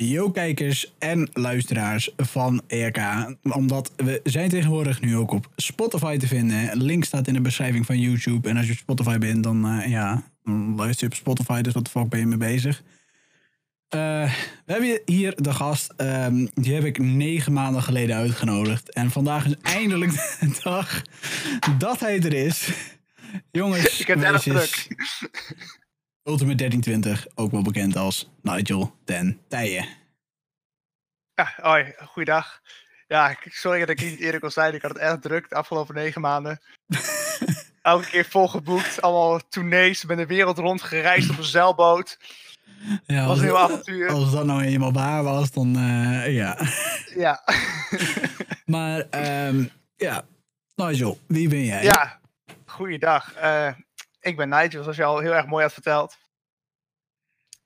Yo kijkers en luisteraars van ERK. Omdat we zijn tegenwoordig nu ook op Spotify te vinden. Link staat in de beschrijving van YouTube. En als je op Spotify bent, dan, eh, ja, dan luister je op Spotify. Dus wat de fuck ben je mee bezig? Eh, we hebben hier de gast. ehm, die heb ik negen maanden geleden uitgenodigd. En vandaag is eindelijk de dag dat hij er is. Jongens, Ik heb meisjes, druk. Ultimate 1320, ook wel bekend als Nigel ten Tijen. Ja, hoi, goeiedag. Ja, sorry dat ik niet eerder kon zijn. Ik had het erg druk de afgelopen negen maanden. Elke keer volgeboekt, allemaal tournees, ben de wereld rond gereisd op een zeilboot. Ja, was een heel avontuur. als dat nou eenmaal waar was, dan eh, ja. Ja, Maar ehm, ja, Nigel, wie ben jij? ja. goeiedag. Eh ik ben Nigel, zoals je al heel erg mooi had verteld.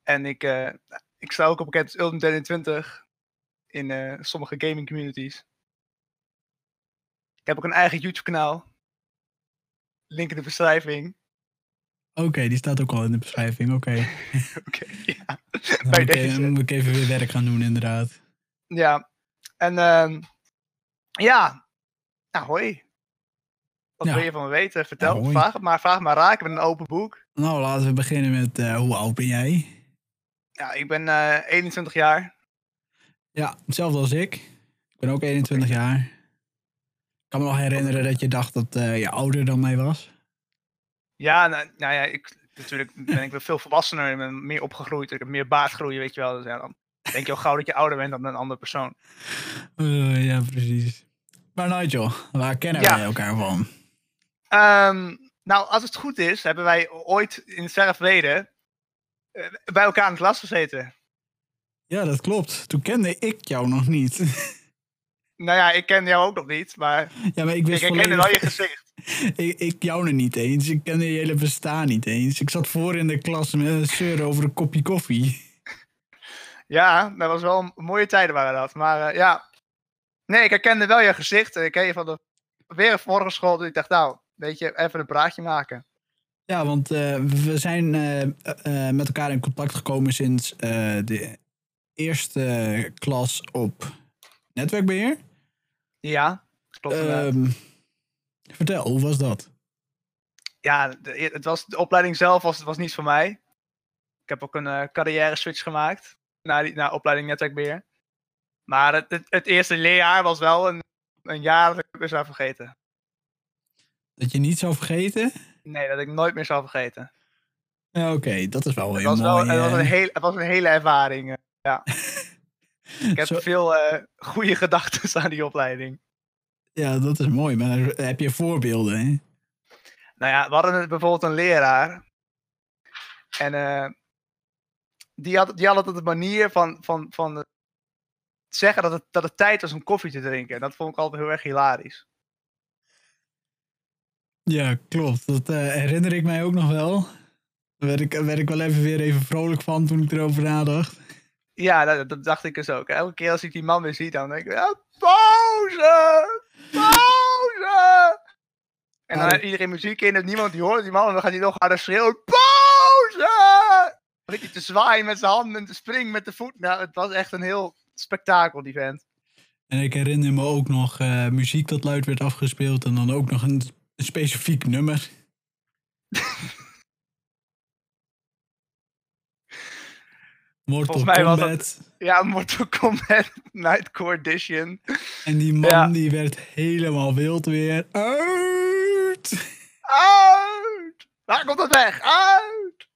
En ik, eh, ik sta ook op bekend als Ultimate 21 in eh, sommige gaming communities. Ik heb ook een eigen YouTube kanaal. Link in de beschrijving. Oké, die staat ook al in de beschrijving. Oké. Oké, ja. Dan Bij moet, ik, deze. dan moet ik even weer werk gaan doen, inderdaad. Ja, en ehm, ja, nou hoi. Wat Ja. wil je van me weten? Vertel, Ja, vraag het maar, vraag maar raak. Ik ben een open boek. Nou, laten we beginnen met eh, hoe oud ben jij? Ja, ik ben eh 21 jaar. Ja, hetzelfde als ik. Ik ben ook 21 jaar. Ik kan me nog herinneren dat je dacht dat eh, je ouder dan mij was. Ja, nou, nou ja, ik, natuurlijk ben ik veel volwassener en ben meer opgegroeid. Ik heb meer baardgroei, weet je wel. Dus ja, dan denk je al gauw dat je ouder bent dan een andere persoon. Eh, ja, precies. Maar Nigel, waar kennen wij elkaar van? Ehm, nou, als het goed is, hebben wij ooit in het verre verleden eh, bij elkaar in de klas gezeten. Ja, dat klopt. Toen kende ik jou nog niet. Nou ja, ik ken jou ook nog niet, maar ja, maar ik ik wist herkende volledig... wel je gezicht. ik, ik jou nog niet eens. Ik kende je hele bestaan niet eens. Ik zat voor in de klas met een zeuren over een kopje koffie. Ja, dat was wel een mooie tijden waren dat. Maar eh, ja, nee, ik herkende wel je gezicht. Ik ken je van de weer vorige school. Dus ik dacht, nou, weet je, even een praatje maken. Ja, want eh, we zijn eh, eh, met elkaar in contact gekomen sinds de eerste klas op netwerkbeheer. Ja, klopt. Ehm, vertel, hoe was dat? ja, de, het was, de opleiding zelf was, was niet voor mij. Ik heb ook een carrière switch gemaakt naar, die, naar opleiding netwerkbeheer. Maar het, het, het eerste leerjaar was wel een, een jaar dat ik weer zou vergeten. Dat je niet zou vergeten? Nee, dat ik nooit meer zou vergeten. Oké, dat is wel heel was, wel, mooi. het, was een heel, het was een hele ervaring. eh, Ja. Ik heb Zo- veel eh, goede gedachten aan die opleiding. Ja, dat is mooi. Maar heb je voorbeelden, hè? Nou ja, we hadden bijvoorbeeld een leraar. En eh, die, had, die had altijd de manier van, van, van zeggen dat het, dat het tijd was om koffie te drinken. En dat vond ik altijd heel erg hilarisch. Ja, klopt. Dat eh, herinner ik mij ook nog wel. Daar werd ik, werd ik wel even weer even vrolijk van toen ik erover nadacht. Ja, dat, dat dacht ik dus ook. Elke keer als ik die man weer zie, dan denk ik, ja, pauze! Pauze! En dan heeft iedereen muziek in en niemand die hoort die man. En dan gaat hij nog harder schreeuwen, pauze! Dan hij te zwaaien met zijn handen en te springen met de voet. Nou, het was echt een heel spektakel, die vent. En ik herinner me ook nog eh, muziek dat luid werd afgespeeld. En dan ook nog een, een specifiek nummer. Mortal Volgens mij was dat- Kombat. Ja, Mortal Kombat Nightcore Edition. En die man Ja. die werd helemaal wild weer. Uit! Uit! Waar komt dat weg? Uit!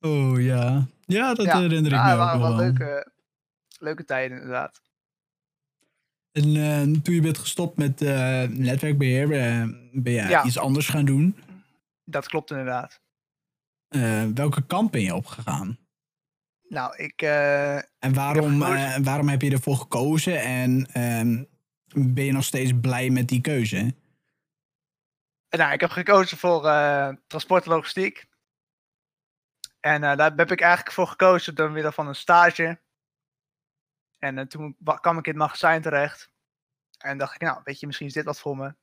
Oh ja. Ja, dat Ja, herinner ik Ja, me ook wel leuke, leuke tijden inderdaad. En eh, toen je bent gestopt met eh, netwerkbeheer, eh, ben je Ja. iets anders gaan doen. Dat klopt inderdaad. Welke kant ben je opgegaan? Nou, ik... En waarom, eh, waarom heb je ervoor gekozen? En ehm, ben je nog steeds blij met die keuze? nou, ik heb gekozen voor transport en logistiek. En daar heb ik eigenlijk voor gekozen door middel van een stage. En eh, toen wa- kwam ik in het magazijn terecht. En dacht ik, nou, weet je, misschien is dit wat voor me.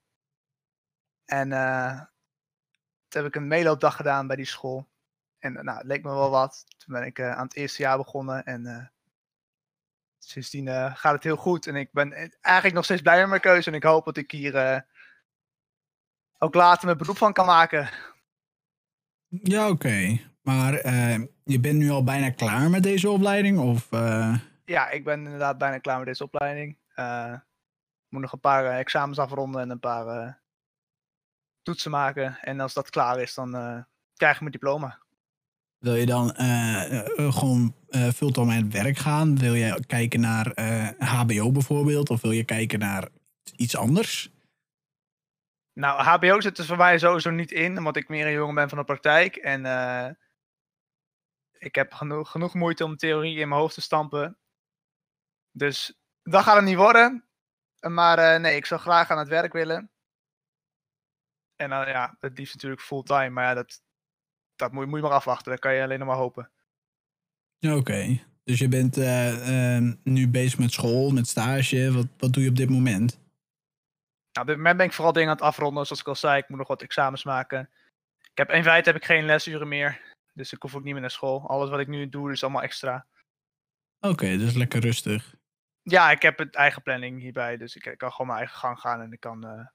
En eh, toen heb ik een meeloopdag gedaan bij die school. En eh, nou, het leek me wel wat. Toen ben ik aan het eerste jaar begonnen. En sindsdien gaat het heel goed. En ik ben eigenlijk nog steeds blij met mijn keuze. En ik hoop dat ik hier ook later mijn beroep van kan maken. Ja, oké. Maar je bent nu al bijna klaar met deze opleiding? Of, Ja, ik ben inderdaad bijna klaar met deze opleiding. Ik moet nog een paar eh, examens afronden en een paar eh, toetsen maken. En als dat klaar is, dan krijg ik mijn diploma. wil je dan gewoon fulltime werk gaan? Wil je kijken naar HBO bijvoorbeeld? Of wil je kijken naar iets anders? Nou, HBO zit er voor mij sowieso niet in, omdat ik meer een jongen ben van de praktijk. En ik heb genoeg, genoeg moeite om theorie in mijn hoofd te stampen. Dus dat gaat het niet worden. Maar eh, nee, ik zou graag aan het werk willen. En dan ja, het liefst natuurlijk fulltime. Maar ja, dat, dat moet, je- moet je maar afwachten. Dat kan je alleen nog maar hopen. Ja, oké. Dus je bent eh, eh, nu bezig met school, met stage. Wat, wat doe je op dit moment? Nou, op dit moment ben ik vooral dingen aan het afronden. Zoals ik al zei, ik moet nog wat examens maken. Ik heb, in feite heb ik geen lesuren meer. Dus ik hoef ook niet meer naar school. Alles wat ik nu doe is allemaal extra. Oké, dus lekker rustig. Ja, ik heb het eigen planning hierbij. Dus ik, ik kan gewoon mijn eigen gang gaan. En ik kan... eh,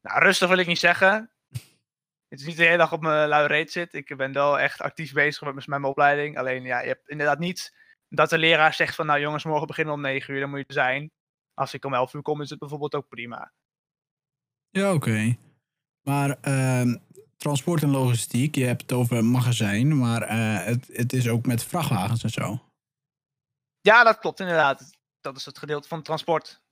Nou, rustig wil ik niet zeggen. Het is niet de hele dag op mijn luie reet zit. Ik ben wel echt actief bezig met, mijn- met mijn opleiding. Alleen, ja, je hebt inderdaad niet dat de leraar zegt van... Nou jongens, morgen beginnen we om 9 uur. Dan moet je er zijn. Als ik om 11 uur kom, is het bijvoorbeeld ook prima. Ja, oké. Maar ehm, transport en logistiek, je hebt het over magazijn, maar eh, het, het is ook met vrachtwagens en zo. Ja, dat klopt inderdaad. Dat is het gedeelte van het transport.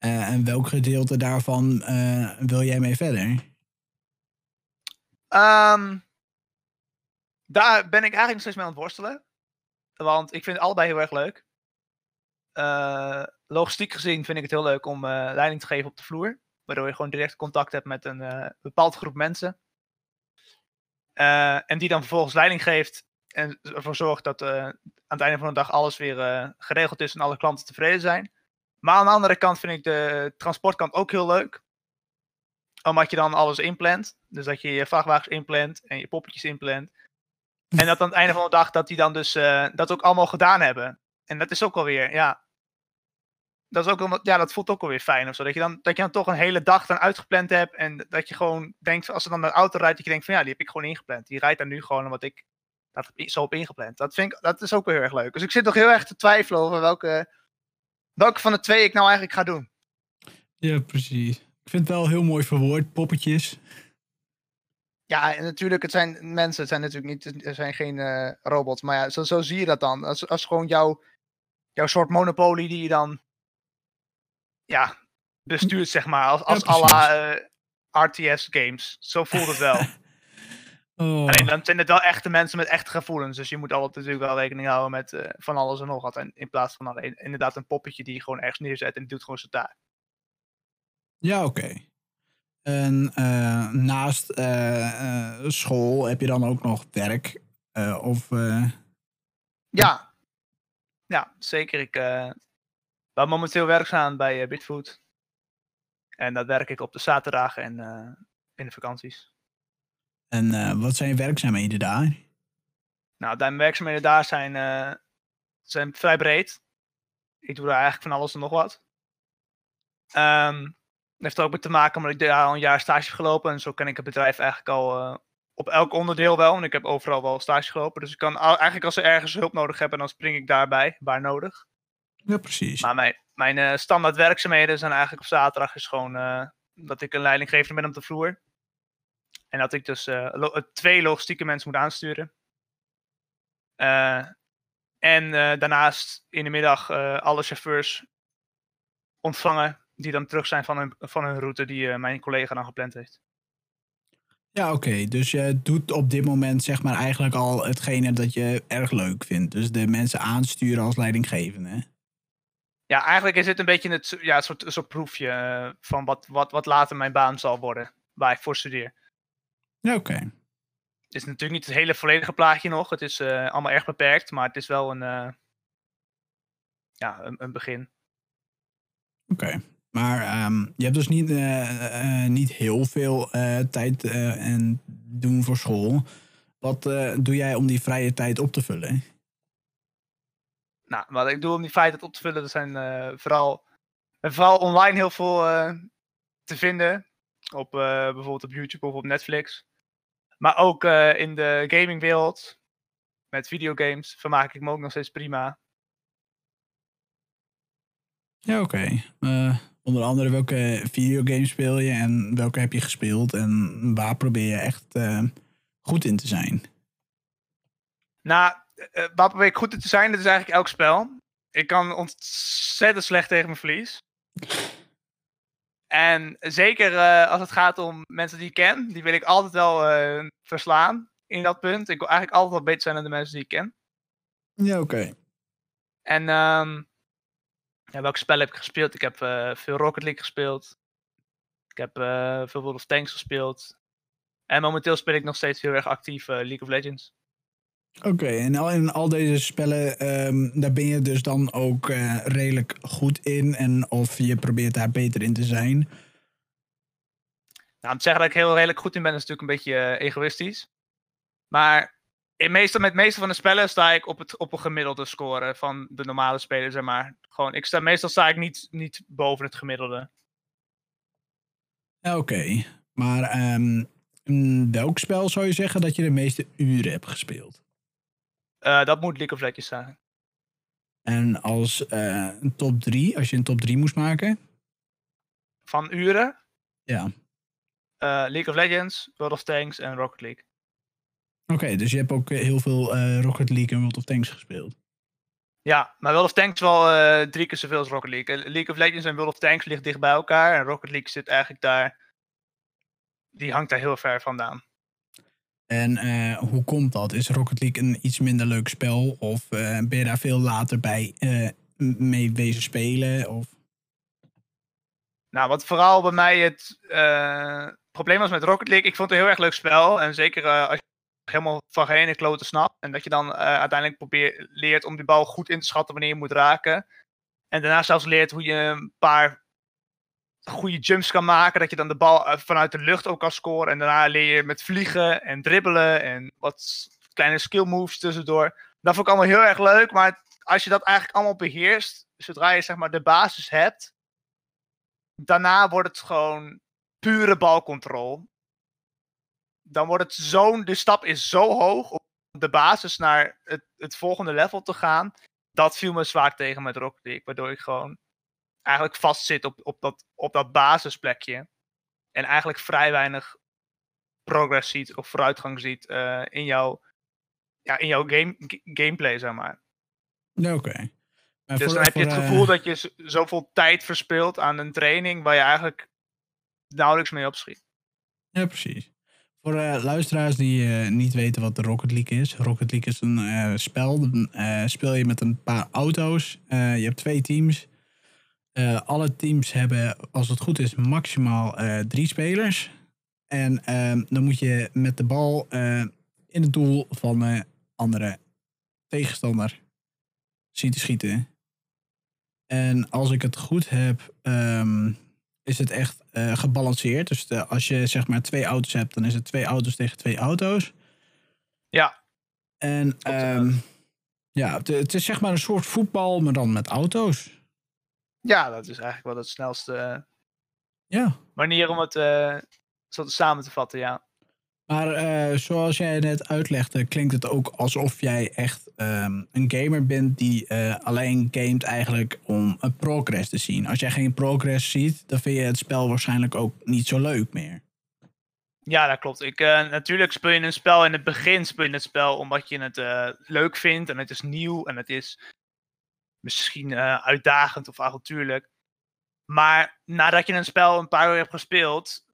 Eh, en welk gedeelte daarvan eh, wil jij mee verder? Ehm, daar ben ik eigenlijk nog steeds mee aan het worstelen. Want ik vind het allebei heel erg leuk. Eh, logistiek gezien vind ik het heel leuk om leiding te geven op de vloer. Waardoor je gewoon direct contact hebt met een bepaald groep mensen. En die dan vervolgens leiding geeft. En ervoor zorgt dat eh, aan het einde van de dag alles weer eh, geregeld is en alle klanten tevreden zijn. Maar aan de andere kant vind ik de transportkant ook heel leuk. Omdat je dan alles inplant. Dus dat je je vrachtwagens inplant en je poppetjes inplant. En dat aan het einde van de dag dat die dan dus eh, dat ook allemaal gedaan hebben. En dat is ook alweer, ja. Dat, is ook ja, dat voelt ook alweer fijn of zo. Dat je, dan, dat je dan toch een hele dag dan uitgepland hebt. En dat je gewoon denkt, als er dan een auto rijdt, dat je denkt van ja, die heb ik gewoon ingepland. Die rijdt daar nu gewoon omdat ik dat zo op ingepland. Dat, vind ik, dat is ook weer heel erg leuk. Dus ik zit nog heel erg te twijfelen over welke, welke van de twee ik nou eigenlijk ga doen. Ja, precies. Ik vind het wel heel mooi verwoord, poppetjes. Ja, en natuurlijk, het zijn mensen, het zijn natuurlijk niet, het zijn geen eh, robots. Maar ja, zo, zo zie je dat dan. Als, als gewoon jouw, jouw soort monopolie die je dan, ja, bestuurt, zeg maar. Als, als à la eh, RTS games. Zo voelt het wel. Oh, Alleen dan zijn het wel echte mensen met echte gevoelens. Dus je moet altijd natuurlijk wel rekening houden met eh, van alles en nog wat. En in plaats van alleen inderdaad een poppetje die je gewoon ergens neerzet en die doet gewoon zijn taak. Ja, oké. En eh, naast eh, school heb je dan ook nog werk? Of, Ja, ja zeker. Ik ben momenteel werkzaam bij Bitfood. En dat werk ik op de zaterdagen en in de vakanties. En eh, wat zijn je werkzaamheden daar? Nou, de werkzaamheden daar zijn, eh, zijn vrij breed. Ik doe daar eigenlijk van alles en nog wat. Ehm dat heeft er ook mee te maken omdat ik daar al een jaar stage heb gelopen. En zo ken ik het bedrijf eigenlijk al eh, op elk onderdeel wel. En ik heb overal wel stage gelopen. Dus ik kan al- eigenlijk als ze ergens hulp nodig hebben, dan spring ik daarbij, waar nodig. Ja, precies. Maar mijn, mijn standaard werkzaamheden zijn eigenlijk op zaterdag is gewoon dat ik een leidinggevende ben op de vloer. En dat ik dus eh, lo- eh, twee logistieke mensen moet aansturen. Eh, en daarnaast in de middag alle chauffeurs ontvangen die dan terug zijn van hun, van hun route die mijn collega dan gepland heeft. Ja, oké. Dus je doet op dit moment zeg maar eigenlijk al hetgene dat je erg leuk vindt. Dus de mensen aansturen als leidinggevende. Ja, eigenlijk is dit een beetje het, ja, een soort, soort proefje van wat, wat, wat later mijn baan zal worden, waar ik voor studeer. Ja, oké. Het is natuurlijk niet het hele volledige plaatje nog. Het is eh, allemaal erg beperkt, maar het is wel een, eh, ja, een, een begin. Oké. Maar ehm, je hebt dus niet, eh, niet heel veel tijd en doen voor school. Wat doe jij om die vrije tijd op te vullen? Nou, wat ik doe om die feiten op te vullen, dat zijn vooral, vooral online heel veel te vinden. Op bijvoorbeeld op YouTube of op Netflix. Maar ook eh, in de gamingwereld. Met videogames vermaak ik me ook nog steeds prima. Ja, oké. Eh, onder andere welke videogames speel je en welke heb je gespeeld en waar probeer je echt eh, goed in te zijn? Nou, waar probeer ik goed in te zijn? Dat is eigenlijk elk spel. Ik kan ontzettend slecht tegen mijn verlies. En zeker eh, als het gaat om mensen die ik ken, die wil ik altijd wel eh, verslaan in dat punt. Ik wil eigenlijk altijd wel beter zijn dan de mensen die ik ken. Ja, oké. En ja, welke spellen heb ik gespeeld? Ik heb eh, veel Rocket League gespeeld. Ik heb veel World of Tanks gespeeld. En momenteel speel ik nog steeds heel erg actief League of Legends. Oké, en al, in al deze spellen, ehm, daar ben je dus dan ook eh, redelijk goed in. En of je probeert daar beter in te zijn. Nou, om te zeggen dat ik heel redelijk goed in ben, is natuurlijk een beetje eh, egoïstisch. Maar in meestal, met meeste van de spellen sta ik op, het, op een gemiddelde score van de normale spelers, zeg maar. Gewoon, ik sta, meestal sta ik niet, niet boven het gemiddelde. Oké. Maar ehm, in welk spel zou je zeggen dat je de meeste uren hebt gespeeld? Eh, dat moet League of Legends zijn. En als eh, een top 3, als je een top 3 moest maken? Van uren, Ja. eh, League of Legends, World of Tanks en Rocket League. Oké, dus je hebt ook heel veel Rocket League en World of Tanks gespeeld. Ja, maar World of Tanks wel drie keer zoveel als Rocket League. League of Legends en World of Tanks ligt dicht bij elkaar. En Rocket League zit eigenlijk daar. Die hangt daar heel ver vandaan. En eh, hoe komt dat? Is Rocket League een iets minder leuk spel? Of eh, ben je daar veel later bij m- mee wezen spelen? Of... Nou, wat vooral bij mij het probleem was met Rocket League. Ik vond het een heel erg leuk spel. En zeker als je helemaal van geen ene klote snapt. En dat je dan uiteindelijk probeert, leert om die bal goed in te schatten wanneer je moet raken. En daarna zelfs leert hoe je een paar goede jumps kan maken. Dat je dan de bal eh, vanuit de lucht ook kan scoren. En daarna leer je met vliegen en dribbelen. En wat kleine skill moves tussendoor. Dat vond ik allemaal heel erg leuk. Maar als je dat eigenlijk allemaal beheerst. Zodra je zeg maar de basis hebt. Daarna wordt het gewoon pure balcontrole. Dan wordt het zo'n. De stap is zo hoog om de basis naar het, het volgende level te gaan. Dat viel me zwaar tegen met Rocket League. Waardoor ik gewoon eigenlijk vastzit op, op, dat, op dat basisplekje. En eigenlijk vrij weinig progress ziet of vooruitgang ziet eh, in jouw, ja, in jouw game, gameplay, zeg maar. Oké. Dus voor- dan heb je het voor, eh, gevoel dat je zoveel tijd verspilt aan een training waar je eigenlijk nauwelijks mee opschiet. Ja, precies. Voor eh, luisteraars die niet weten wat de Rocket League is. Rocket League is een spel. Dan speel je met een paar auto's. Je hebt twee teams. Eh, alle teams hebben, als het goed is, maximaal eh, drie spelers. En ehm, dan moet je met de bal eh, in het doel van de andere tegenstander zien te schieten. En als ik het goed heb, ehm, is het echt gebalanceerd. Dus de- als je zeg maar twee auto's hebt, dan is het twee auto's tegen twee auto's. Ja, En ehm, ja, het, het is zeg maar een soort voetbal, maar dan met auto's. Ja, dat is eigenlijk wel de snelste eh, Ja. manier om het eh, zo samen te vatten, ja. Maar eh, zoals jij net uitlegde, klinkt het ook alsof jij echt ehm, een gamer bent die alleen gamet eigenlijk om een progress te zien. Als jij geen progress ziet, dan vind je het spel waarschijnlijk ook niet zo leuk meer. Ja, dat klopt. Ik, natuurlijk speel je een spel in het begin speel je het spel omdat je het leuk vindt en het is nieuw en het is misschien eh, uitdagend of avontuurlijk. Maar nadat je een spel een paar uur hebt gespeeld,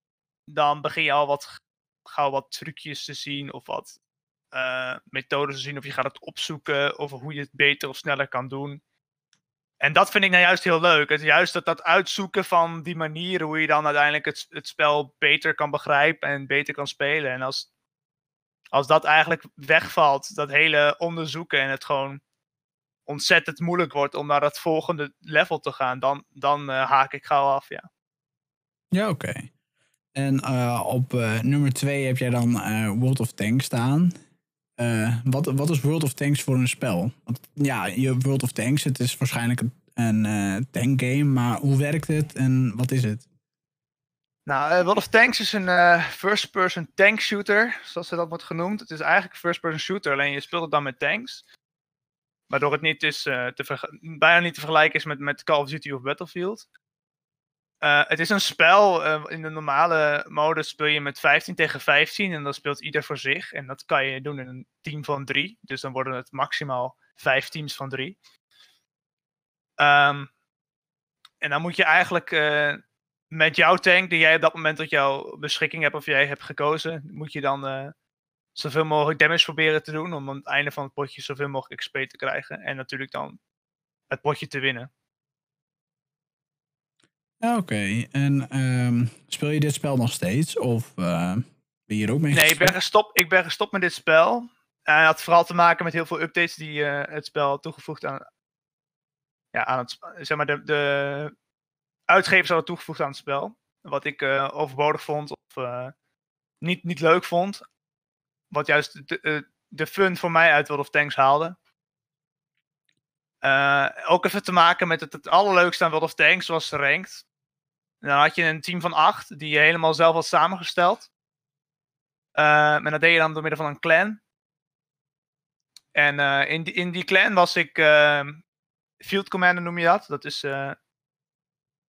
dan begin je al wat gauw wat trucjes te zien of wat eh, methodes te zien of je gaat het opzoeken of hoe je het beter of sneller kan doen. En dat vind ik nou juist heel leuk. Het juist dat, dat uitzoeken van die manieren hoe je dan uiteindelijk het, het spel beter kan begrijpen en beter kan spelen. En als, als dat eigenlijk wegvalt, dat hele onderzoeken en het gewoon ontzettend moeilijk wordt om naar dat volgende level te gaan, dan, dan eh, haak ik gauw af, ja. Ja, oké. En eh, op eh, nummer twee heb jij dan World of Tanks staan. wat, wat is World of Tanks voor een spel? Want, ja, je World of Tanks, het is waarschijnlijk een, een uh, tankgame, maar hoe werkt het en wat is het? Nou, uh, World of Tanks is een first-person tank shooter, zoals ze dat wordt genoemd. Het is eigenlijk een first-person shooter, alleen je speelt het dan met tanks. Waardoor het niet is, te bijna niet te vergelijken is met, met Call of Duty of Battlefield. Uh, het is een spel. Uh, in de normale mode speel je met 15 tegen 15. En dan speelt ieder voor zich. En dat kan je doen in een team van drie. Dus dan worden het maximaal vijf teams van drie. Um, en dan moet je eigenlijk met jouw tank, die jij op dat moment tot jouw beschikking hebt, of jij hebt gekozen, moet je dan zoveel mogelijk damage proberen te doen. Om aan het einde van het potje zoveel mogelijk XP te krijgen. En natuurlijk dan het potje te winnen. Ja, oké. En um, speel je dit spel nog steeds? Of uh, ben je hier ook mee Nee, ik ben, gestopt, ik ben gestopt met dit spel. En het had vooral te maken met heel veel updates die uh, het spel toegevoegd aan, ja, aan het zeg maar de, de uitgevers hadden toegevoegd aan het spel. Wat ik uh, overbodig vond of niet, niet leuk vond. Wat juist de, de fun voor mij uit World of Tanks haalde. Uh, ook even te maken met het, het allerleukste aan World of Tanks was ranked. Dan had je een team van acht die je helemaal zelf had samengesteld. Uh, en dat deed je dan door middel van een clan. En in, die, in die clan was ik field commander noem je dat. Dat is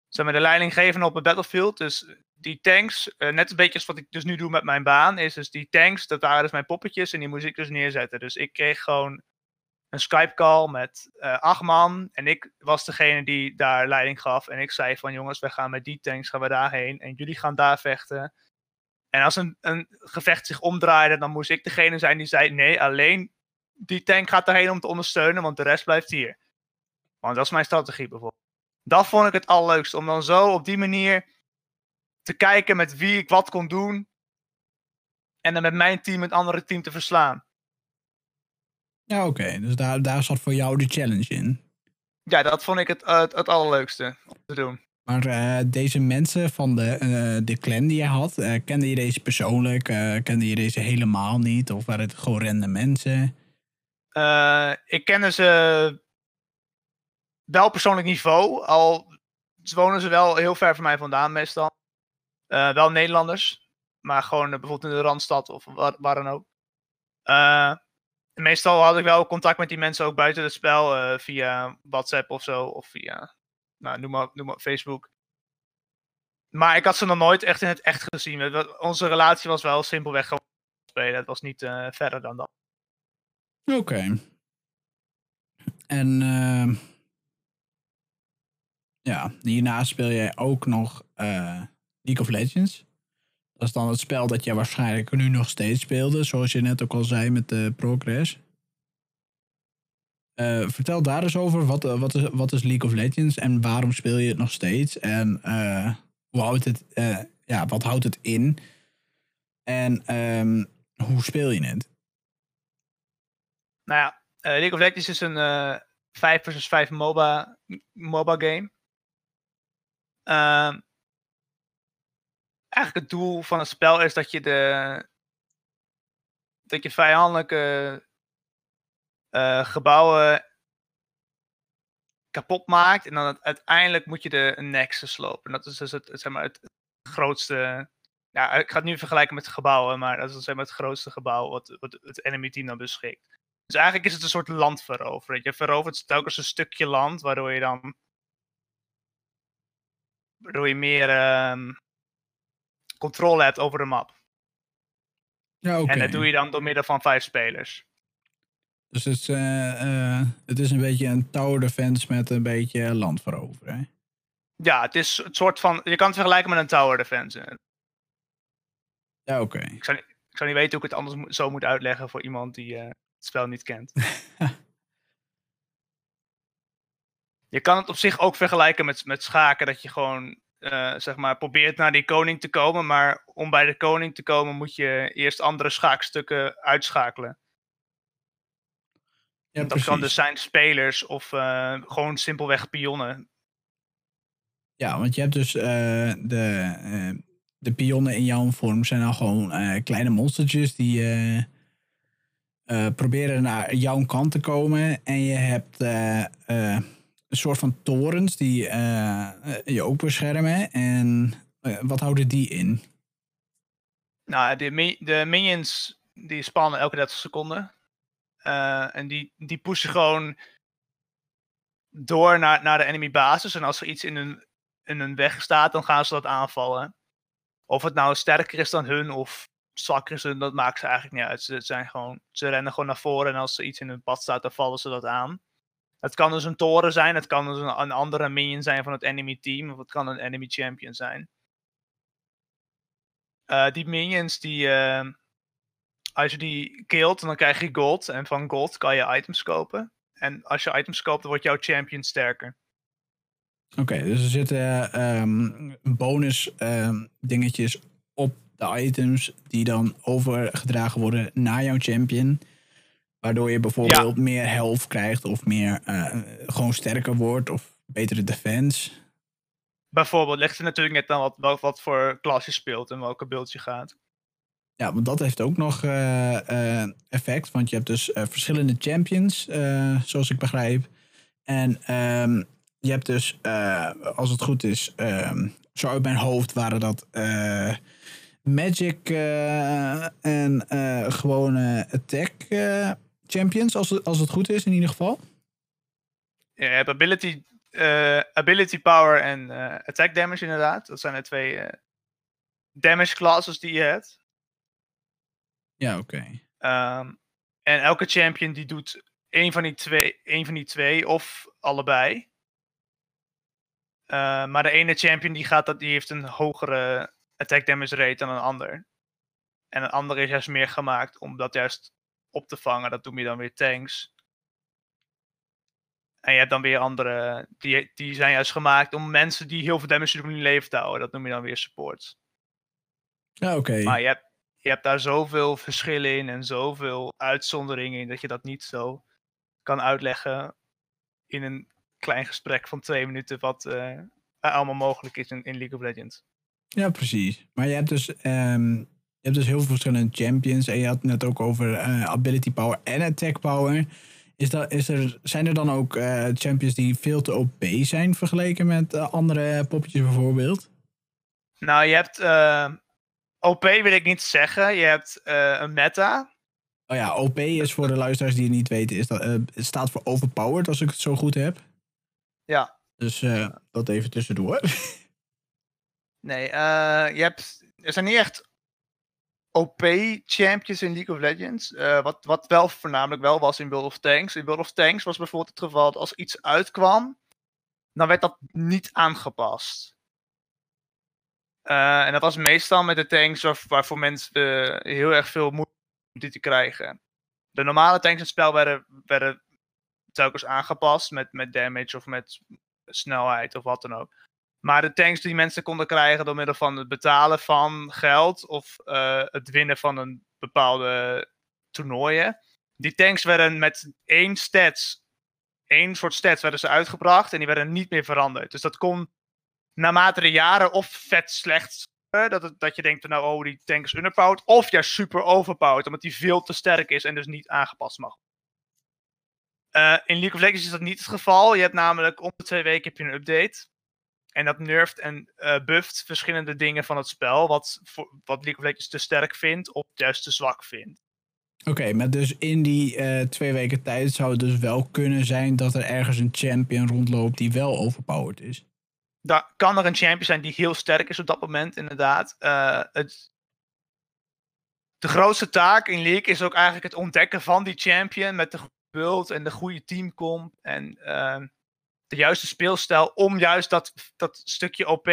zeg maar de leidinggevende op het battlefield. Dus die tanks, net een beetje als wat ik dus nu doe met mijn baan, is dus die tanks, dat waren dus mijn poppetjes en die moest ik dus neerzetten. Dus ik kreeg gewoon een Skype-call met uh, acht man. En ik was degene die daar leiding gaf. En ik zei van jongens, we gaan met die tanks gaan we daarheen. En jullie gaan daar vechten. En als een, een gevecht zich omdraaide, dan moest ik degene zijn die zei: nee, alleen die tank gaat daarheen om te ondersteunen, want de rest blijft hier. Want dat is mijn strategie bijvoorbeeld. Dat vond ik het allerleukste. Om dan zo op die manier te kijken met wie ik wat kon doen. En dan met mijn team het andere team te verslaan. Ja, oké. Dus daar, daar zat voor jou de challenge in. Ja, dat vond ik het, uh, het, het, allerleukste om te doen. Maar uh, deze mensen van de, uh, de clan die je had, kende je deze persoonlijk? kende je deze helemaal niet? Of waren het gewoon random mensen? ik kende ze wel persoonlijk niveau. Al wonen ze wel heel ver van mij vandaan meestal. wel Nederlanders. Maar gewoon bijvoorbeeld in de Randstad of waar, dan ook meestal had ik wel contact met die mensen ook buiten het spel. Via WhatsApp of zo. Of via, nou, noem maar, noem maar Facebook. Maar ik had ze nog nooit echt in het echt gezien. Onze relatie was wel simpelweg gewoon spelen. Het was niet verder dan dat. Oké. En uh, ja, hierna speel jij ook nog uh, League of Legends. Dat is dan het spel dat je waarschijnlijk nu nog steeds speelde, zoals je net ook al zei met de Progress. Uh, vertel daar eens over. Wat, uh, wat, is, wat is League of Legends en waarom speel je het nog steeds? En hoe houdt het, ja, wat houdt het in? En um, hoe speel je het? Nou ja, League of Legends is een 5 versus 5 MOBA, MOBA game. Ehm, eigenlijk het doel van het spel is dat je de dat je vijandelijke uh, gebouwen kapot maakt en dan uiteindelijk moet je de nexus slopen. Dat is dus het, zeg maar, het, grootste. Ja, ik ga het nu vergelijken met gebouwen, maar dat is zeg maar, het grootste gebouw wat, wat het enemy team dan beschikt. Dus eigenlijk is het een soort landveroveren. Je verovert telkens een stukje land, waardoor je dan. Waardoor je meer. Uh, controle hebt over de map. Ja, okay. En dat doe je dan door middel van vijf spelers. Dus het is, uh, uh, het is een beetje een tower defense met een beetje land veroveren. Ja, het is het soort van. Je kan het vergelijken met een tower defense. Ja, oké. Okay. Ik, zou niet, ik zou niet weten hoe ik het anders zo moet uitleggen voor iemand die uh, het spel niet kent. je kan het op zich ook vergelijken met, met schaken, dat je gewoon uh, zeg maar, probeert naar die koning te komen. Maar om bij de koning te komen moet je eerst andere schaakstukken uitschakelen. Ja, dat kan dus zijn spelers of uh, gewoon simpelweg pionnen. Ja, want je hebt dus uh, de, de pionnen in jouw vorm zijn dan gewoon kleine monstertjes die eh, proberen naar jouw kant te komen. En je hebt eh, eh, een soort van torens die eh, je ook beschermen. En eh, wat houden die in? Nou, de, de minions die spannen elke 30 seconden. Eh, en die, die pushen gewoon door naar, naar de enemy basis. En als er iets in hun, in hun weg staat, dan gaan ze dat aanvallen. Of het nou sterker is dan hun of zwakker is dan hun, dat maakt ze eigenlijk niet uit. Ze, zijn gewoon, ze rennen gewoon naar voren en als er iets in hun pad staat, dan vallen ze dat aan. Het kan dus een toren zijn, het kan dus een, andere minion zijn van het enemy team, of het kan een enemy champion zijn. Eh, die minions, die, eh, als je die killt, dan krijg je gold. En van gold kan je items kopen. En als je items koopt, dan wordt jouw champion sterker. Oké, dus er zitten ehm, bonus ehm, dingetjes op de items die dan overgedragen worden naar jouw champion. Waardoor je bijvoorbeeld meer health krijgt of meer eh, gewoon sterker wordt of betere defense. Bijvoorbeeld, ligt er natuurlijk net aan wat, wat, voor klas je speelt en welke build je gaat. Ja, want dat heeft ook nog eh, eh, effect. Want je hebt dus verschillende champions, zoals ik begrijp. En ehm, je hebt dus, als het goed is, ehm, zo uit mijn hoofd waren dat Magic en gewone Attack champions, als het, als het goed is in ieder geval. Je hebt ability, eh, ability power en eh, attack damage inderdaad. Dat zijn de twee eh, damage classes die je hebt. Ja, oké. Ehm, en elke champion die doet één van die twee, één van die twee of allebei. Maar de ene champion die, gaat dat, die heeft een hogere attack damage rate dan een ander. En een andere is juist meer gemaakt om dat juist op te vangen. Dat noem je dan weer tanks. En je hebt dan weer andere, die, die zijn juist gemaakt om mensen die heel veel damage doen in hun leven te houden. Dat noem je dan weer supports. Ja, oké. Maar je hebt, je hebt daar zoveel verschillen in en zoveel uitzonderingen in dat je dat niet zo kan uitleggen in een klein gesprek van twee minuten wat eh, allemaal mogelijk is in, in League of Legends. Ja, precies. Maar je hebt dus, ehm, hebt dus heel veel verschillende champions. En je had het net ook over eh, ability power en attack power. Is dat, is er, zijn er dan ook eh, champions die veel te OP zijn vergeleken met eh, andere poppetjes bijvoorbeeld? Nou, je hebt OP wil ik niet zeggen. Je hebt een meta. Oh ja, OP is voor de luisteraars die het niet weten, is dat, het staat voor overpowered als ik het zo goed heb. Ja. Dus dat even tussendoor. Nee, je hebt, er zijn niet echt OP-champions in League of Legends. Eh, wat, wat wel voornamelijk wel was in World of Tanks. In World of Tanks was bijvoorbeeld het geval dat als iets uitkwam, dan werd dat niet aangepast. Eh, en dat was meestal met de tanks waar, waarvoor mensen eh, heel erg veel moeite te krijgen. De normale tanks in het spel werden, werden telkens aangepast met, met damage of met snelheid of wat dan ook. Maar de tanks die mensen konden krijgen door middel van het betalen van geld of eh, het winnen van een bepaalde toernooien. Die tanks werden met één stats, één soort stats werden ze uitgebracht en die werden niet meer veranderd. Dus dat kon naarmate de jaren of vet slecht dat, dat je denkt nou oh die tank is underpowered, of juist super overpowered omdat die veel te sterk is en dus niet aangepast mag. Eh, in League of Legends is dat niet het geval. Je hebt namelijk om de twee weken heb je een update. En dat nerft en eh bufft verschillende dingen van het spel. Wat, voor, wat League of Legends te sterk vindt of juist te zwak vindt. Oké, maar dus in die eh, twee weken tijd zou het dus wel kunnen zijn dat er ergens een champion rondloopt die wel overpowered is. Daar kan er een champion zijn die heel sterk is op dat moment, inderdaad. Eh, het, de grootste taak in League is ook eigenlijk het ontdekken van die champion met de build en de goede teamcomp en ehm, de juiste speelstijl om juist dat, dat stukje OP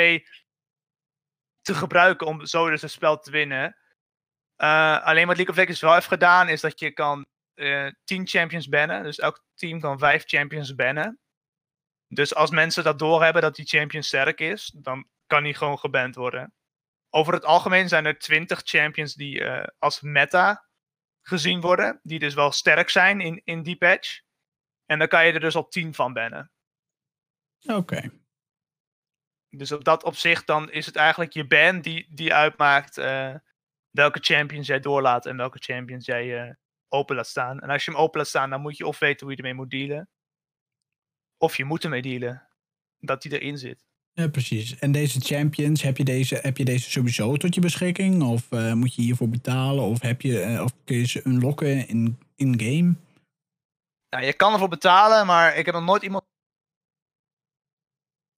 te gebruiken om zo dus het spel te winnen. Eh, alleen wat League of Legends wel heeft gedaan is dat je kan eh 10 champions bannen. Dus elk team kan 5 champions bannen. Dus als mensen dat doorhebben dat die champion sterk is, dan kan die gewoon geband worden. Over het algemeen zijn er 20 champions die eh, als meta gezien worden. Die dus wel sterk zijn in, in die patch. En dan kan je er dus al 10 van bannen. Oké. Dus op dat opzicht dan is het eigenlijk je ban die, die uitmaakt eh, welke champions jij doorlaat en welke champions jij eh, open laat staan. En als je hem open laat staan, dan moet je of weten hoe je ermee moet dealen. Of je moet ermee dealen. Dat die erin zit. Ja, precies. En deze champions, heb je deze, heb je deze sowieso tot je beschikking? Of uh, moet je hiervoor betalen? Of, heb je, uh, of kun je ze unlocken in, in game? Nou, je kan ervoor betalen, maar ik heb nog nooit iemand.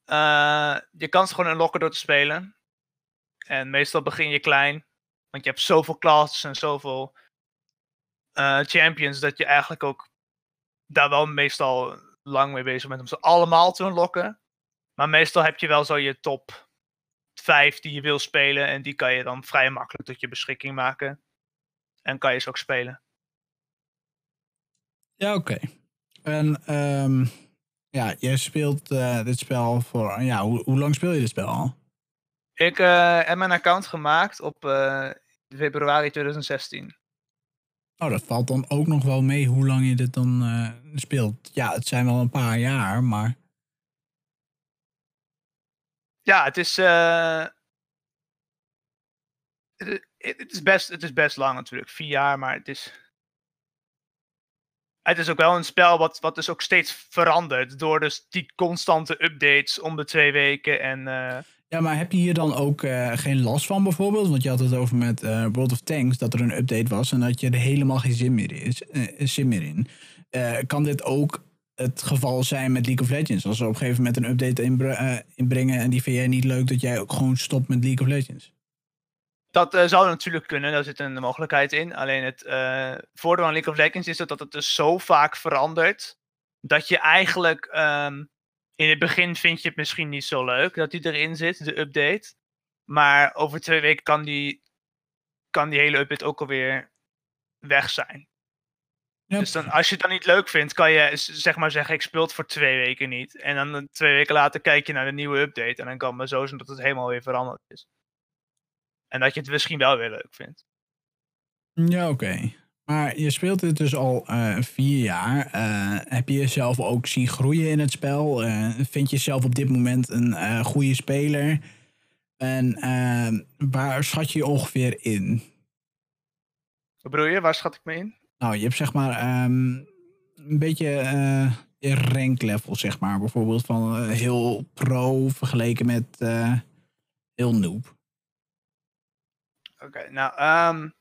Uh, je kan ze gewoon unlocken door te spelen. En meestal begin je klein. Want je hebt zoveel classes en zoveel champions dat je eigenlijk ook daar wel meestal lang mee bezig bent om ze allemaal te unlocken. Maar meestal heb je wel zo je top 5 die je wil spelen. En die kan je dan vrij makkelijk tot je beschikking maken. En kan je ze ook spelen. Ja, oké. En um, ja, jij speelt uh, dit spel voor. Ja, hoe, hoe lang speel je dit spel al? Ik uh, heb mijn account gemaakt op uh, februari 2016. Oh, dat valt dan ook nog wel mee hoe lang je dit dan speelt. Ja, het zijn wel een paar jaar, maar. Ja, het is. Het, het, is best, het is best lang natuurlijk, vier jaar, maar het is. Het is ook wel een spel wat, wat dus ook steeds verandert. Door dus die constante updates om de twee weken. En, uh... Ja, maar heb je hier dan ook uh, geen last van bijvoorbeeld? Want je had het over met uh, World of Tanks dat er een update was en dat je er helemaal geen zin meer, is, zin meer in. kan dit ook het geval zijn met League of Legends. Als ze op een gegeven moment een update inbrengen en die vind jij niet leuk, dat jij ook gewoon stopt met League of Legends. Dat uh, zou natuurlijk kunnen, daar zit een mogelijkheid in. Alleen het uh, voordeel aan League of Legends is dat, dat het dus zo vaak verandert. Dat je eigenlijk um, in het begin vind je het misschien niet zo leuk dat die erin zit, de update. Maar over twee weken kan die, kan die hele update ook alweer weg zijn. Yep. Dus dan, als je het dan niet leuk vindt, kan je zeg maar zeggen: ik speel het voor twee weken niet. En dan twee weken later kijk je naar de nieuwe update. En dan kan het maar zo zijn dat het helemaal weer veranderd is. En dat je het misschien wel weer leuk vindt. Ja, oké. Maar je speelt dit dus al uh, vier jaar. Uh, heb je jezelf ook zien groeien in het spel? Uh, vind je jezelf op dit moment een goede speler? En waar schat je ongeveer in? Wat bedoel je? Waar schat ik me in? Nou, je hebt zeg maar um, een beetje uh, ranklevel, zeg maar. Bijvoorbeeld van heel pro vergeleken met heel noob. Oké, okay, nou, um,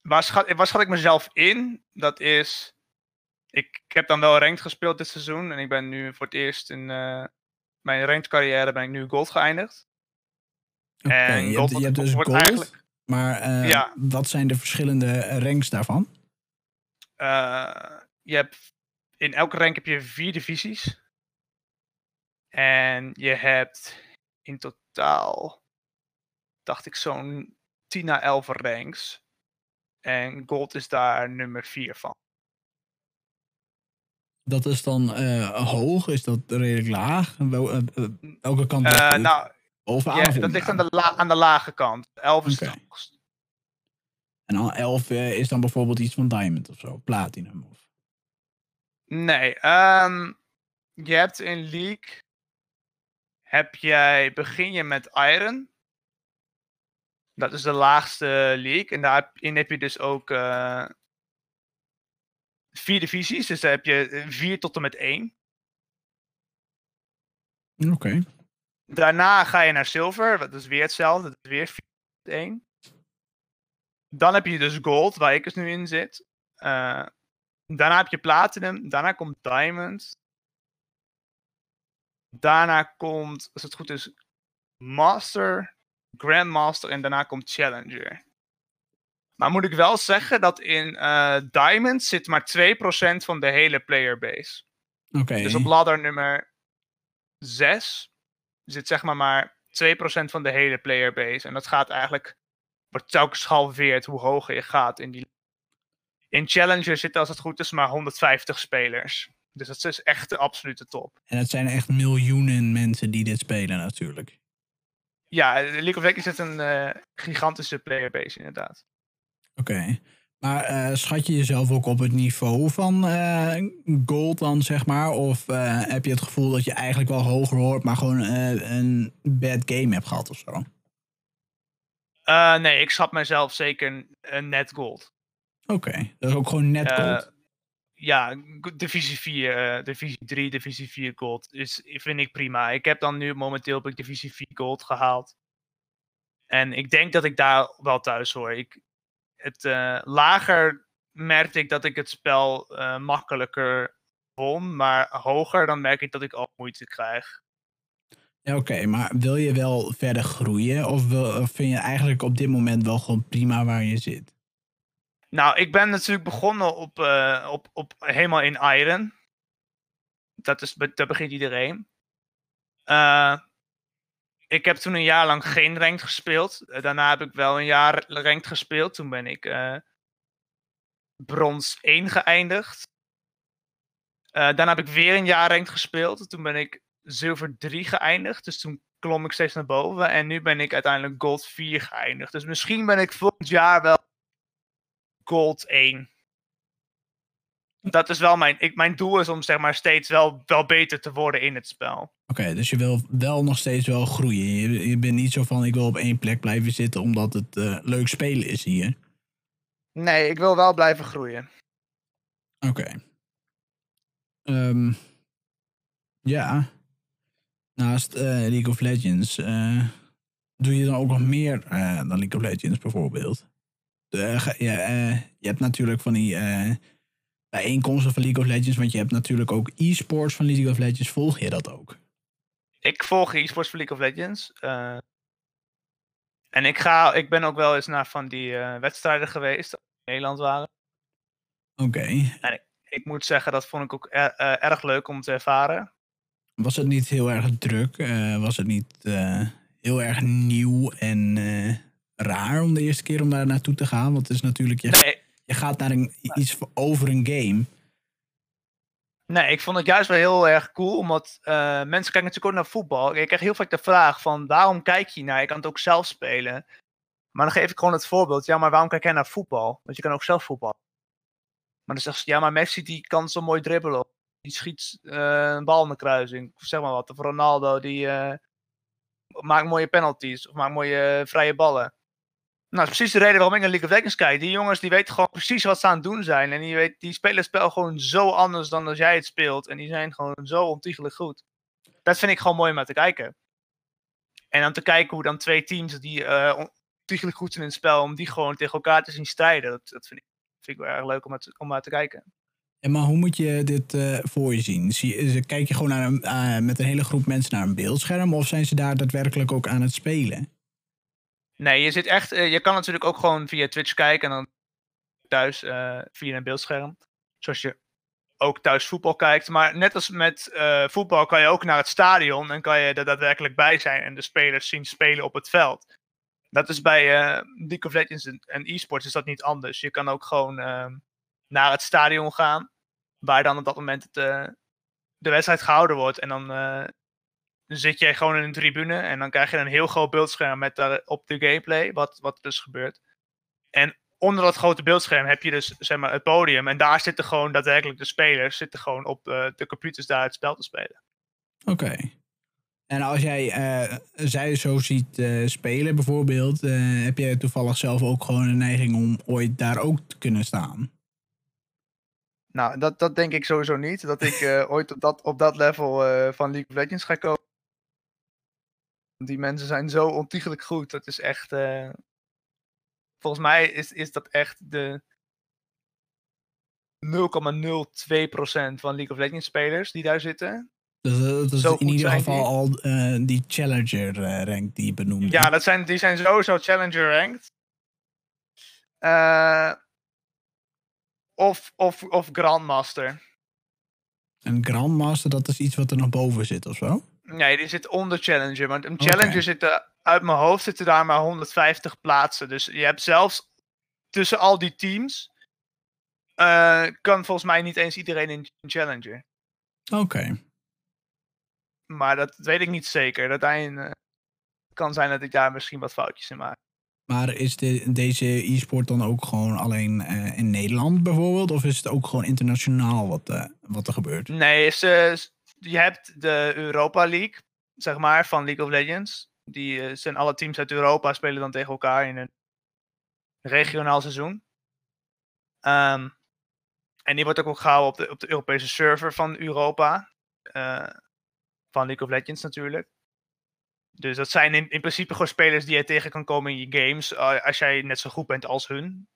waar, schat, waar schat ik mezelf in? Dat is, ik, ik heb dan wel ranked gespeeld dit seizoen. En ik ben nu voor het eerst in mijn ranked carrière ben ik nu gold geëindigd. Okay, en je, gold hebt, je hebt dus gold. Eigenlijk, maar uh, ja. wat zijn de verschillende ranks daarvan? Uh, je hebt, in elke rank heb je vier divisies. En je hebt in totaal, dacht ik, zo'n 10 à 11 ranks. En gold is daar nummer 4 van. Dat is dan uh, hoog? Is dat redelijk laag? Wel, welke kant? Uh, nou, dat ligt aan de, la aan de lage kant. 11 is okay. het hoogst. En al 11 uh, is dan bijvoorbeeld iets van Diamond of zo, Platinum of. Nee, um, je hebt in League. Heb jij, begin je met Iron. Dat is de laagste league. En daarin heb je dus ook uh, vier divisies. Dus daar heb je 4 tot en met 1. Oké. Okay. Daarna ga je naar zilver, dat is weer hetzelfde, dat is weer 1. Dan heb je dus gold, waar ik dus nu in zit. Uh, daarna heb je platinum, daarna komt diamond. Daarna komt, als het goed is, master, grandmaster en daarna komt challenger. Maar moet ik wel zeggen dat in uh, diamond zit maar 2% van de hele playerbase. Oké. Okay. Dus op ladder nummer 6 zit zeg maar maar 2% van de hele playerbase. En dat gaat eigenlijk, wordt telkens gehalveerd hoe hoger je gaat in die... In Challenger zitten als het goed is maar 150 spelers. Dus dat is echt de absolute top. En het zijn echt miljoenen mensen die dit spelen natuurlijk. Ja, League of Legends is een uh, gigantische playerbase inderdaad. Oké. Maar uh, schat je jezelf ook op het niveau van uh, gold dan, zeg maar? Of heb je het gevoel dat je eigenlijk wel hoger hoort, maar gewoon een bad game hebt gehad of zo? Nee, ik schat mijzelf zeker een net gold. Oké, dat is ook gewoon net gold. Ja, divisie 4, uh, divisie 3, divisie 4 gold is, vind ik prima. Ik heb dan nu momenteel op ik divisie 4 gold gehaald. En ik denk dat ik daar wel thuis hoor. Ik, het, uh, lager merkte ik dat ik het spel uh, makkelijker won, maar hoger dan merk ik dat ik al moeite krijg. Ja, oké, maar wil je wel verder groeien of, wil, of vind je eigenlijk op dit moment wel gewoon prima waar je zit? Nou, ik ben natuurlijk begonnen op, uh, op, op helemaal in Iron. Dat, is, dat begint iedereen. Uh, ik heb toen een jaar lang geen ranked gespeeld. Uh, daarna heb ik wel een jaar ranked gespeeld. Toen ben ik brons 1 geëindigd. daarna heb ik weer een jaar ranked gespeeld. Toen ben ik zilver 3 geëindigd. Dus toen klom ik steeds naar boven. En nu ben ik uiteindelijk gold 4 geëindigd. Dus misschien ben ik volgend jaar wel gold 1. Dat is wel mijn, ik, mijn doel is om zeg maar steeds wel, wel beter te worden in het spel. Oké, dus je wil wel nog steeds wel groeien. Je, je bent niet zo van ik wil op één plek blijven zitten omdat het uh, leuk spelen is hier. Nee, ik wil wel blijven groeien. Oké. Okay. Um, ehm, ja. Naast uh, League of Legends uh, doe je dan ook nog meer dan League of Legends bijvoorbeeld? Uh, je hebt natuurlijk van die uh, bijeenkomsten van League of Legends, want je hebt natuurlijk ook e-sports van League of Legends. Volg je dat ook? Ik volg e-sports van League of Legends. en ik, ga, ik ben ook wel eens naar van die wedstrijden geweest die in Nederland waren. Oké. En ik, ik, moet zeggen, dat vond ik ook er, erg leuk om te ervaren. Was het niet heel erg druk? was het niet heel erg nieuw en raar om de eerste keer om daar naartoe te gaan. Want het is natuurlijk, je, je gaat naar een, iets over een game. Nee, ik vond het juist wel heel erg cool, omdat uh, mensen kijken natuurlijk ook naar voetbal. Ik krijg heel vaak de vraag van, waarom kijk je naar? Je kan het ook zelf spelen. Maar dan geef ik gewoon het voorbeeld, ja, maar waarom kijk jij naar voetbal? Want je kan ook zelf voetballen. Maar dan zegt ze, ja, maar Messi die kan zo mooi dribbelen. Die schiet uh, een bal in de kruising, zeg maar wat. Of Ronaldo, die uh, maakt mooie penalties, of maakt mooie vrije ballen. Nou, is precies de reden waarom ik naar League of Legends kijk. Die jongens die weten gewoon precies wat ze aan het doen zijn. En die, weet, die spelen het spel gewoon zo anders dan als jij het speelt. En die zijn gewoon zo ontiegelijk goed. Dat vind ik gewoon mooi om naar te kijken. En dan te kijken hoe dan twee teams die uh, ontiegelijk goed zijn in het spel, om die gewoon tegen elkaar te zien strijden. Dat, dat vind, ik, vind ik wel erg leuk om, te, om naar te kijken. Ja, maar hoe moet je dit uh, voor je zien? Zie, kijk je gewoon naar een, uh, met een hele groep mensen naar een beeldscherm? Of zijn ze daar daadwerkelijk ook aan het spelen? Nee, je zit echt. Uh, je kan natuurlijk ook gewoon via Twitch kijken en dan thuis uh, via een beeldscherm. Zoals je ook thuis voetbal kijkt. Maar net als met uh, voetbal kan je ook naar het stadion en kan je er daadwerkelijk bij zijn en de spelers zien spelen op het veld. Dat is bij League of Legends en e-sports is dat niet anders. Je kan ook gewoon ehm, naar het stadion gaan, waar dan op dat moment het, de wedstrijd gehouden wordt. En dan zit jij gewoon in een tribune en dan krijg je een heel groot beeldscherm met daarop de gameplay, wat, wat dus gebeurt. En onder dat grote beeldscherm heb je dus zeg maar, het podium en daar zitten gewoon daadwerkelijk de spelers, zitten gewoon op uh, de computers daar het spel te spelen. Oké. En als jij uh, zij zo ziet uh, spelen bijvoorbeeld, heb jij toevallig zelf ook gewoon een neiging om ooit daar ook te kunnen staan? Nou, dat, dat denk ik sowieso niet. Dat ik ooit op dat, op dat level van League of Legends ga komen. Die mensen zijn zo ontiegelijk goed. Dat is echt. Uh... Volgens mij is, is dat echt de 0,02% van League of Legends spelers die daar zitten. Dus dat is in ieder geval al uh, die Challenger uh, rank die je benoemde. Ja, dat zijn, die zijn sowieso Challenger ranked. of, of, of Grandmaster. Een Grandmaster, dat is iets wat er nog boven zit of zo? Nee, die zit onder Challenger. Want een Challenger okay. zit er, uit mijn hoofd zitten daar maar 150 plaatsen. Dus je hebt zelfs tussen al die teams. Uh, kan volgens mij niet eens iedereen in Challenger. Oké. Okay. Maar dat weet ik niet zeker. Dat uh, kan zijn dat ik daar misschien wat foutjes in maak. Maar is de, deze e-sport dan ook gewoon alleen uh, in Nederland bijvoorbeeld? Of is het ook gewoon internationaal wat, wat er gebeurt? Nee, ze, je hebt de Europa League, zeg maar, van League of Legends. Die eh, zijn alle teams uit Europa spelen dan tegen elkaar in een regionaal seizoen. Ehm, en die wordt ook, gehouden op de, op de Europese server van Europa. eh, van League of Legends natuurlijk. Dus dat zijn in, in principe gewoon spelers die je tegen kan komen in je games. als jij net zo goed bent als hun.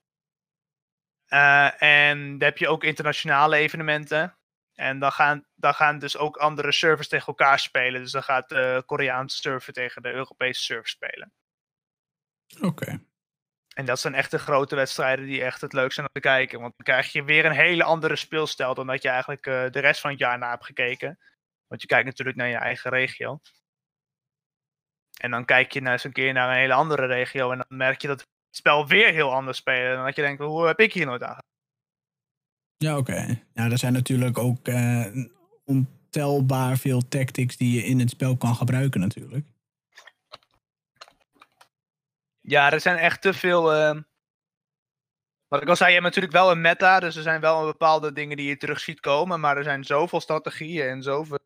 Eh, en dan heb je ook internationale evenementen. En dan gaan, dan gaan dus ook andere servers tegen elkaar spelen. Dus dan gaat de Koreaanse server tegen de Europese server spelen. Oké. En dat zijn echt de grote wedstrijden die echt het leuk zijn om te kijken. Want dan krijg je weer een hele andere speelstijl dan dat je eigenlijk eh, de rest van het jaar naar hebt gekeken. Want je kijkt natuurlijk naar je eigen regio. En dan kijk je nou eens een keer naar een hele andere regio. En dan merk je dat het spel weer heel anders spelen. Dan dat je denkt, hoe heb ik hier nooit aan? Ja, oké. Ja, er zijn natuurlijk ook eh, ontelbaar veel tactics die je in het spel kan gebruiken natuurlijk. Ja, er zijn echt te veel. ehm, Wat ik al zei, je hebt natuurlijk wel een meta. Dus er zijn wel bepaalde dingen die je terug ziet komen. Maar er zijn zoveel strategieën en zoveel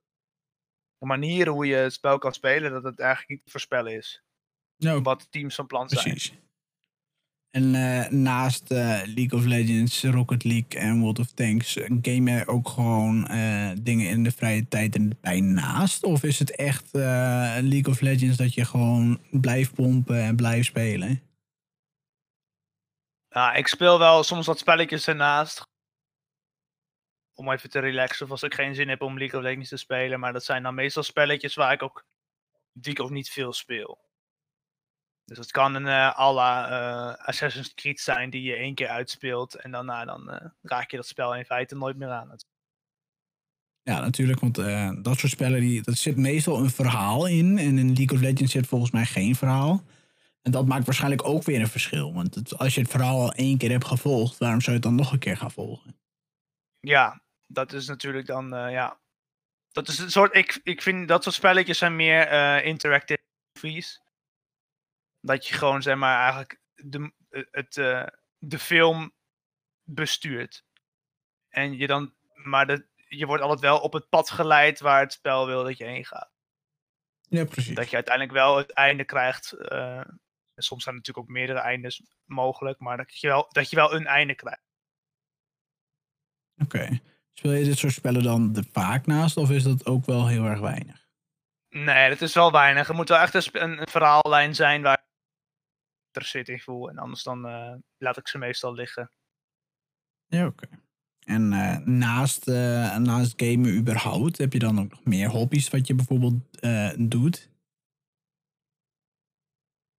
manieren hoe je het spel kan spelen. dat het eigenlijk niet te voorspellen is. Wat teams van plan zijn. precies. En eh, naast eh, League of Legends, Rocket League en World of Tanks, eh, game je ook gewoon dingen in de vrije tijd en bij naast? Of is het echt League of Legends dat je gewoon blijft pompen en blijft spelen? Ja, ik speel wel soms wat spelletjes ernaast. Om even te relaxen. Of als ik geen zin heb om League of Legends te spelen. Maar dat zijn dan meestal spelletjes waar ik ook die ik ook niet veel speel. Dus het kan een uh, à la eh, Assassin's Creed zijn die je één keer uitspeelt. En daarna dan eh, raak je dat spel in feite nooit meer aan. Ja, natuurlijk, want eh, dat soort spellen, die, dat zit meestal een verhaal in. En in League of Legends zit volgens mij geen verhaal. En dat maakt waarschijnlijk ook weer een verschil. Want het- als je het verhaal al één keer hebt gevolgd, waarom zou je het dan nog een keer gaan volgen? Ja, dat is natuurlijk dan, eh, ja. Dat is een soort, ik, ik vind dat soort spelletjes zijn meer eh interactive movies. Dat je gewoon, zeg maar, eigenlijk de, eh, het, eh, de film bestuurt. En je dan, maar dat, je wordt altijd wel op het pad geleid waar het spel wil dat je heen gaat. Ja, precies. Dat je uiteindelijk wel het einde krijgt. en soms zijn er natuurlijk ook meerdere eindes mogelijk, maar dat je wel, dat je wel een einde krijgt. Oké. Speel je dit soort spellen dan er vaak naast, of is dat ook wel heel erg weinig? Nee, dat is wel weinig. Er moet wel echt een, een verhaallijn zijn waar ik geïnteresseerd in voel. En anders dan eh, laat ik ze meestal liggen. Ja, oké. En eh, naast, eh, naast gamen überhaupt, heb je dan ook nog meer hobby's wat je bijvoorbeeld doet?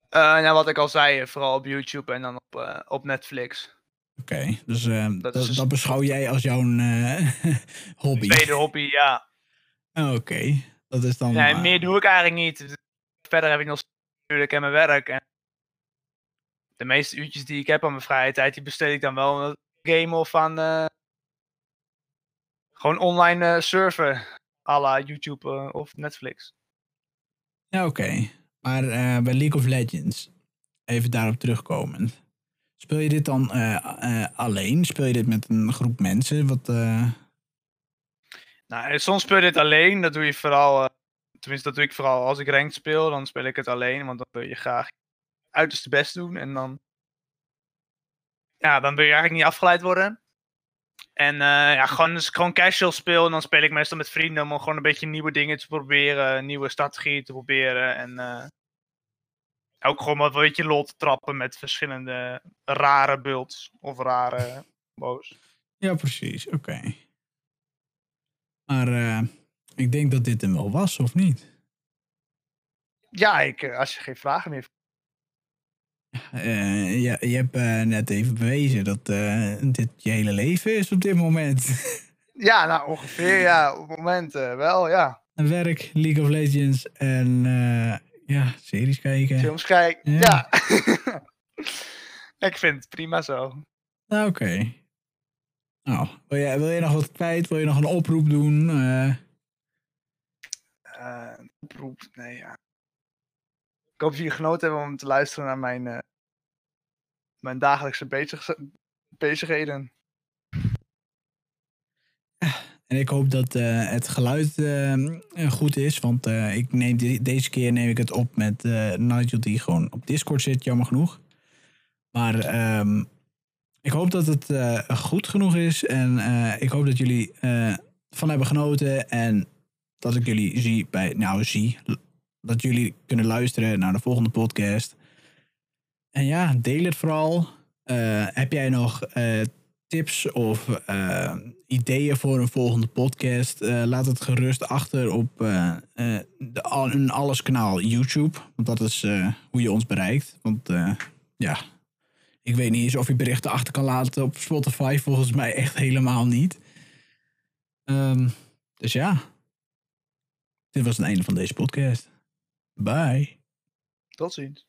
Nou, wat ik al zei, vooral op YouTube en dan op, op Netflix. Oké, dus dat, dus- dat beschouw jij als jouw hobby? Tweede hobby, ja. Oh, Oké, dat is dan... Nee, meer doe ik eigenlijk niet. Verder heb ik nog natuurlijk en mijn werk. En de meeste uurtjes die ik heb aan mijn vrije tijd, die besteed ik dan wel aan het gamen of aan eh, gewoon online eh, surfen. à la YouTube eh, of Netflix. Ja, oké. Maar bij League of Legends, even daarop terugkomen. Speel je dit dan alleen? Speel je dit met een groep mensen? Wat, Nou, soms speel je dit alleen. Dat doe je vooral. tenminste, dat doe ik vooral als ik ranked speel. Dan speel ik het alleen. Want dan wil je graag uiterste best doen. En dan. Ja, dan wil je eigenlijk niet afgeleid worden. En eh, ja, gewoon, als ik gewoon casual speel. Dan speel ik meestal met vrienden. Om gewoon een beetje nieuwe dingen te proberen. Nieuwe strategieën te proberen. En. eh, ook gewoon wat een beetje lol te trappen met verschillende rare builds. Of rare boos. Ja, precies. Oké. Maar eh, ik denk dat dit hem wel was, of niet? Ja, ik, als je geen vragen meer Eh, je, je hebt eh, net even bewezen dat eh, dit je hele leven is op dit moment. Ja, nou ongeveer ja. Op het moment wel, ja. Werk, League of Legends en ja, series kijken. Films kijken. Ja. Ja. ik vind het prima zo. Nou, Oké. Nou, wil je, wil je nog wat kwijt? Wil je nog een oproep doen? Oproep, nee ja. Hoop dat jullie genoten hebben om te luisteren naar mijn, eh, mijn dagelijkse bezig, bezigheden. En ik hoop dat eh, het geluid eh, goed is. Want ik neem de- deze keer neem ik het op met Nigel die gewoon op Discord zit, jammer genoeg. Maar ehm, ik hoop dat het goed genoeg is. En ik hoop dat jullie van hebben genoten. En dat ik jullie zie bij, nou zie, dat jullie kunnen luisteren naar de volgende podcast. En ja, deel het vooral. Eh, heb jij nog eh, tips of eh, ideeën voor een volgende podcast? Laat het gerust achter op de, een alles kanaal YouTube. Want dat is hoe je ons bereikt. Want ja, ik weet niet eens of je berichten achter kan laten op Spotify. Volgens mij echt helemaal niet. Ehm, dus ja, dit was het einde van deze podcast. Bye. Tot ziens.